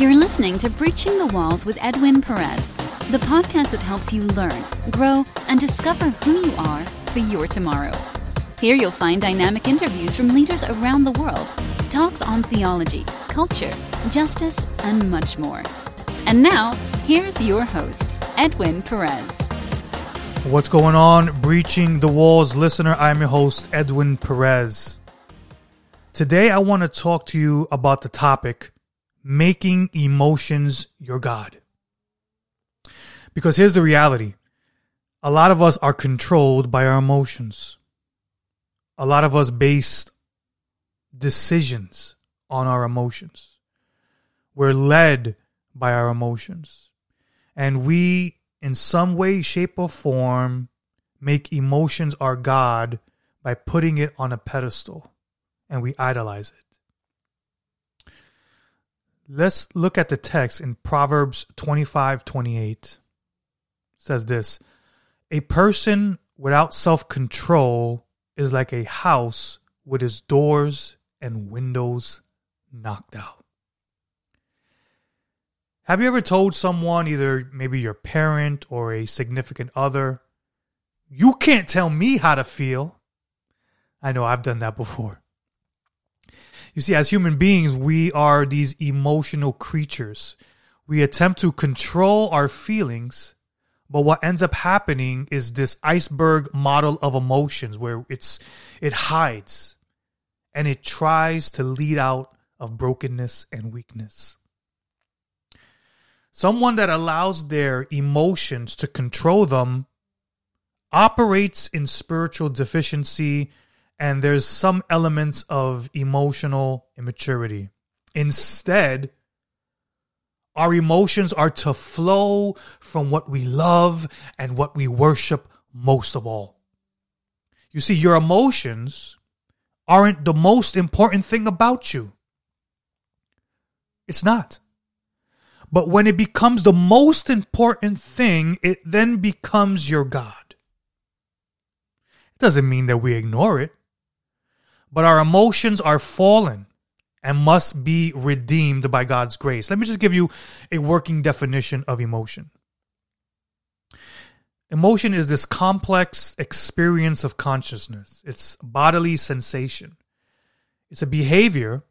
You're listening to Breaching the Walls with Edwin Perez, the podcast that helps you learn, grow, and discover who you are for your tomorrow. Here you'll find dynamic interviews from leaders around the world, talks on theology, culture, justice, and much more. And now, here's your host, Edwin Perez. What's going on, Breaching the Walls listener? I'm your host, Edwin Perez. Today, I want to talk to you about the topic making emotions your God. Because here's the reality a lot of us are controlled by our emotions. A lot of us base decisions on our emotions. We're led by our emotions. And we, in some way, shape, or form, make emotions our God by putting it on a pedestal and we idolize it. Let's look at the text in Proverbs 25 28. It says this A person without self control is like a house with its doors and windows knocked out. Have you ever told someone, either maybe your parent or a significant other, you can't tell me how to feel? I know I've done that before. You see, as human beings, we are these emotional creatures. We attempt to control our feelings, but what ends up happening is this iceberg model of emotions where it's it hides and it tries to lead out of brokenness and weakness. Someone that allows their emotions to control them operates in spiritual deficiency and there's some elements of emotional immaturity. Instead, our emotions are to flow from what we love and what we worship most of all. You see, your emotions aren't the most important thing about you. It's not. But when it becomes the most important thing, it then becomes your God. It doesn't mean that we ignore it but our emotions are fallen and must be redeemed by God's grace. Let me just give you a working definition of emotion. Emotion is this complex experience of consciousness, it's bodily sensation. It's a behavior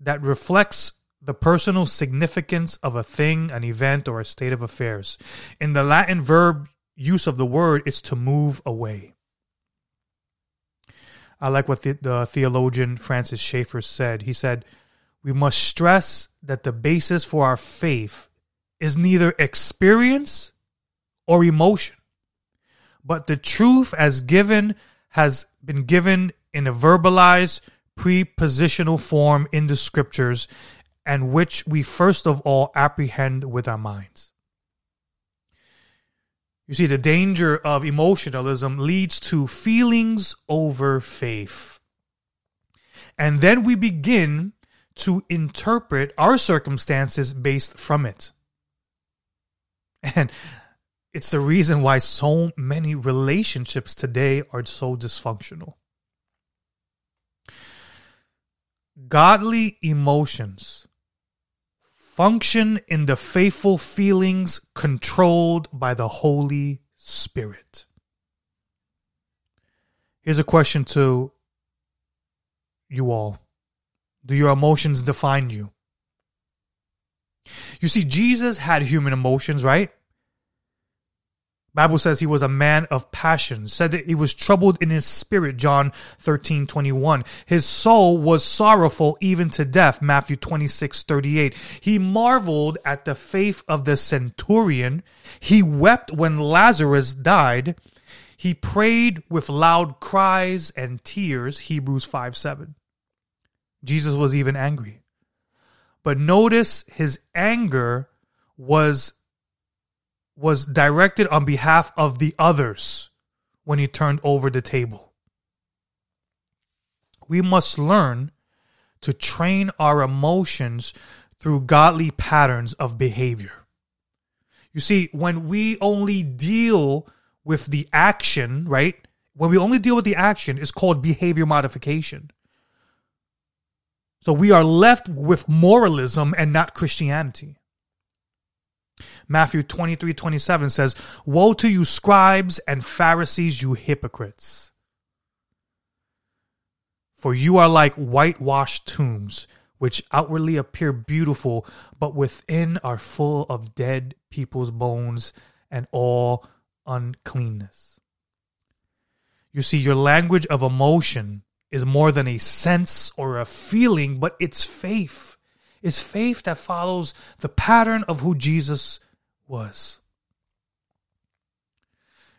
that reflects the personal significance of a thing, an event, or a state of affairs. In the Latin verb use of the word is to move away. I like what the, the theologian Francis Schaeffer said. He said, We must stress that the basis for our faith is neither experience or emotion, but the truth as given has been given in a verbalized, propositional form in the scriptures, and which we first of all apprehend with our minds. You see, the danger of emotionalism leads to feelings over faith. And then we begin to interpret our circumstances based from it. And it's the reason why so many relationships today are so dysfunctional. Godly emotions function in the faithful feelings controlled by the Holy Spirit. Here's a question to you all Do your emotions define you? You see, Jesus had human emotions, right? Bible says he was a man of passion, said that he was troubled in his spirit, John 13, 21. His soul was sorrowful even to death, Matthew 26, 38. He marveled at the faith of the centurion. He wept when Lazarus died. He prayed with loud cries and tears, Hebrews 5, 7. Jesus was even angry. But notice his anger was was directed on behalf of the others when he turned over the table. We must learn to train our emotions through godly patterns of behavior. You see, when we only deal with the action, right? When we only deal with the action, it's called behavior modification. So we are left with moralism and not Christianity. Matthew 23 27 says, Woe to you, scribes and Pharisees, you hypocrites! For you are like whitewashed tombs, which outwardly appear beautiful, but within are full of dead people's bones and all uncleanness. You see, your language of emotion is more than a sense or a feeling, but it's faith. It's faith that follows the pattern of who Jesus was.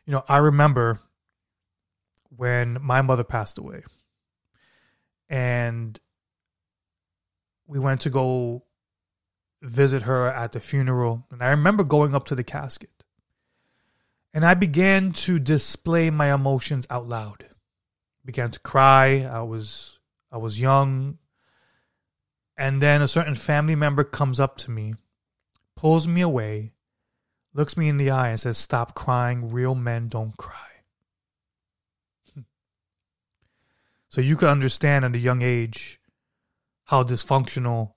You know, I remember when my mother passed away and we went to go visit her at the funeral. And I remember going up to the casket and I began to display my emotions out loud. began to cry. I was I was young. And then a certain family member comes up to me, pulls me away, looks me in the eye and says, "Stop crying. Real men don't cry." so you could understand at a young age how dysfunctional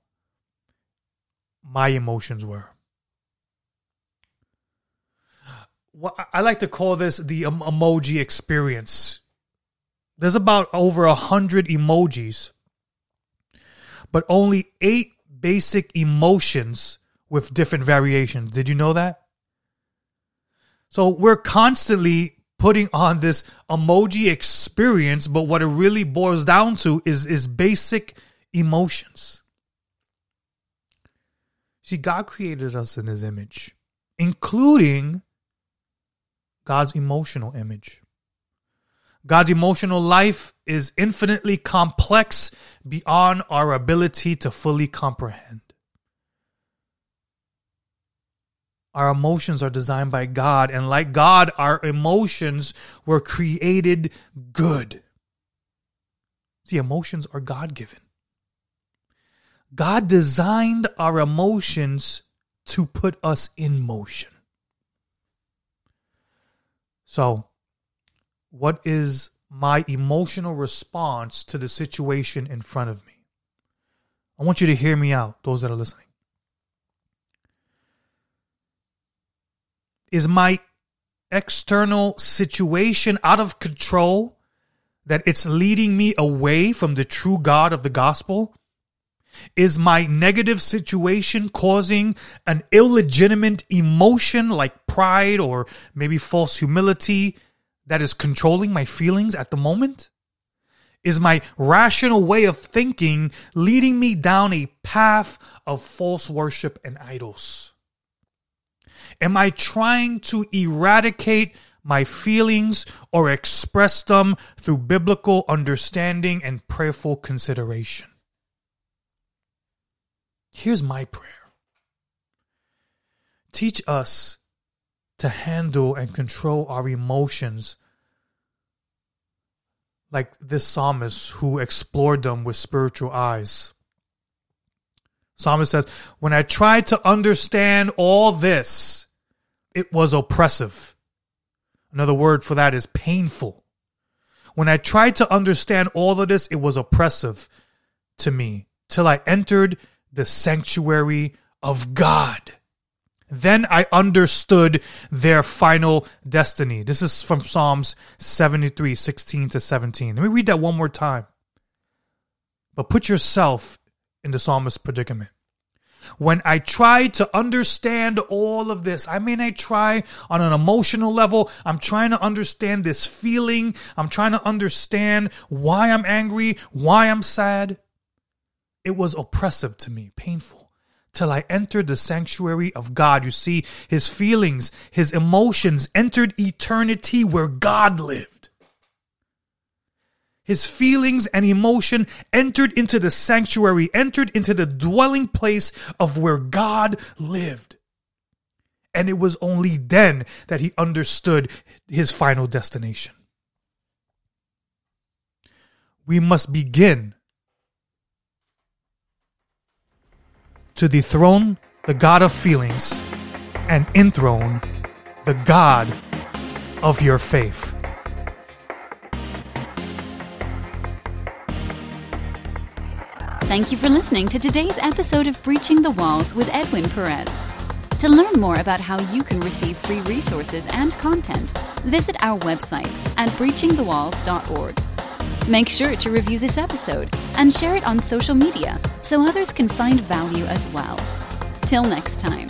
my emotions were. I like to call this the emoji experience. There's about over a hundred emojis, but only eight basic emotions with different variations. Did you know that? So we're constantly putting on this emoji experience, but what it really boils down to is, is basic emotions. See, God created us in his image, including God's emotional image. God's emotional life is infinitely complex beyond our ability to fully comprehend. Our emotions are designed by God, and like God, our emotions were created good. See, emotions are God given. God designed our emotions to put us in motion. So, what is my emotional response to the situation in front of me? I want you to hear me out, those that are listening. Is my external situation out of control that it's leading me away from the true God of the gospel? Is my negative situation causing an illegitimate emotion like pride or maybe false humility that is controlling my feelings at the moment? Is my rational way of thinking leading me down a path of false worship and idols? Am I trying to eradicate my feelings or express them through biblical understanding and prayerful consideration? Here's my prayer teach us to handle and control our emotions like this psalmist who explored them with spiritual eyes. Psalmist says, When I tried to understand all this, it was oppressive. Another word for that is painful. When I tried to understand all of this, it was oppressive to me till I entered the sanctuary of God. Then I understood their final destiny. This is from Psalms 73, 16 to 17. Let me read that one more time. But put yourself in the psalmist's predicament. When I try to understand all of this, I mean, I try on an emotional level. I'm trying to understand this feeling. I'm trying to understand why I'm angry, why I'm sad. It was oppressive to me, painful, till I entered the sanctuary of God. You see, his feelings, his emotions entered eternity where God lived. His feelings and emotion entered into the sanctuary, entered into the dwelling place of where God lived. And it was only then that he understood his final destination. We must begin to dethrone the God of feelings and enthrone the God of your faith. Thank you for listening to today's episode of Breaching the Walls with Edwin Perez. To learn more about how you can receive free resources and content, visit our website at breachingthewalls.org. Make sure to review this episode and share it on social media so others can find value as well. Till next time.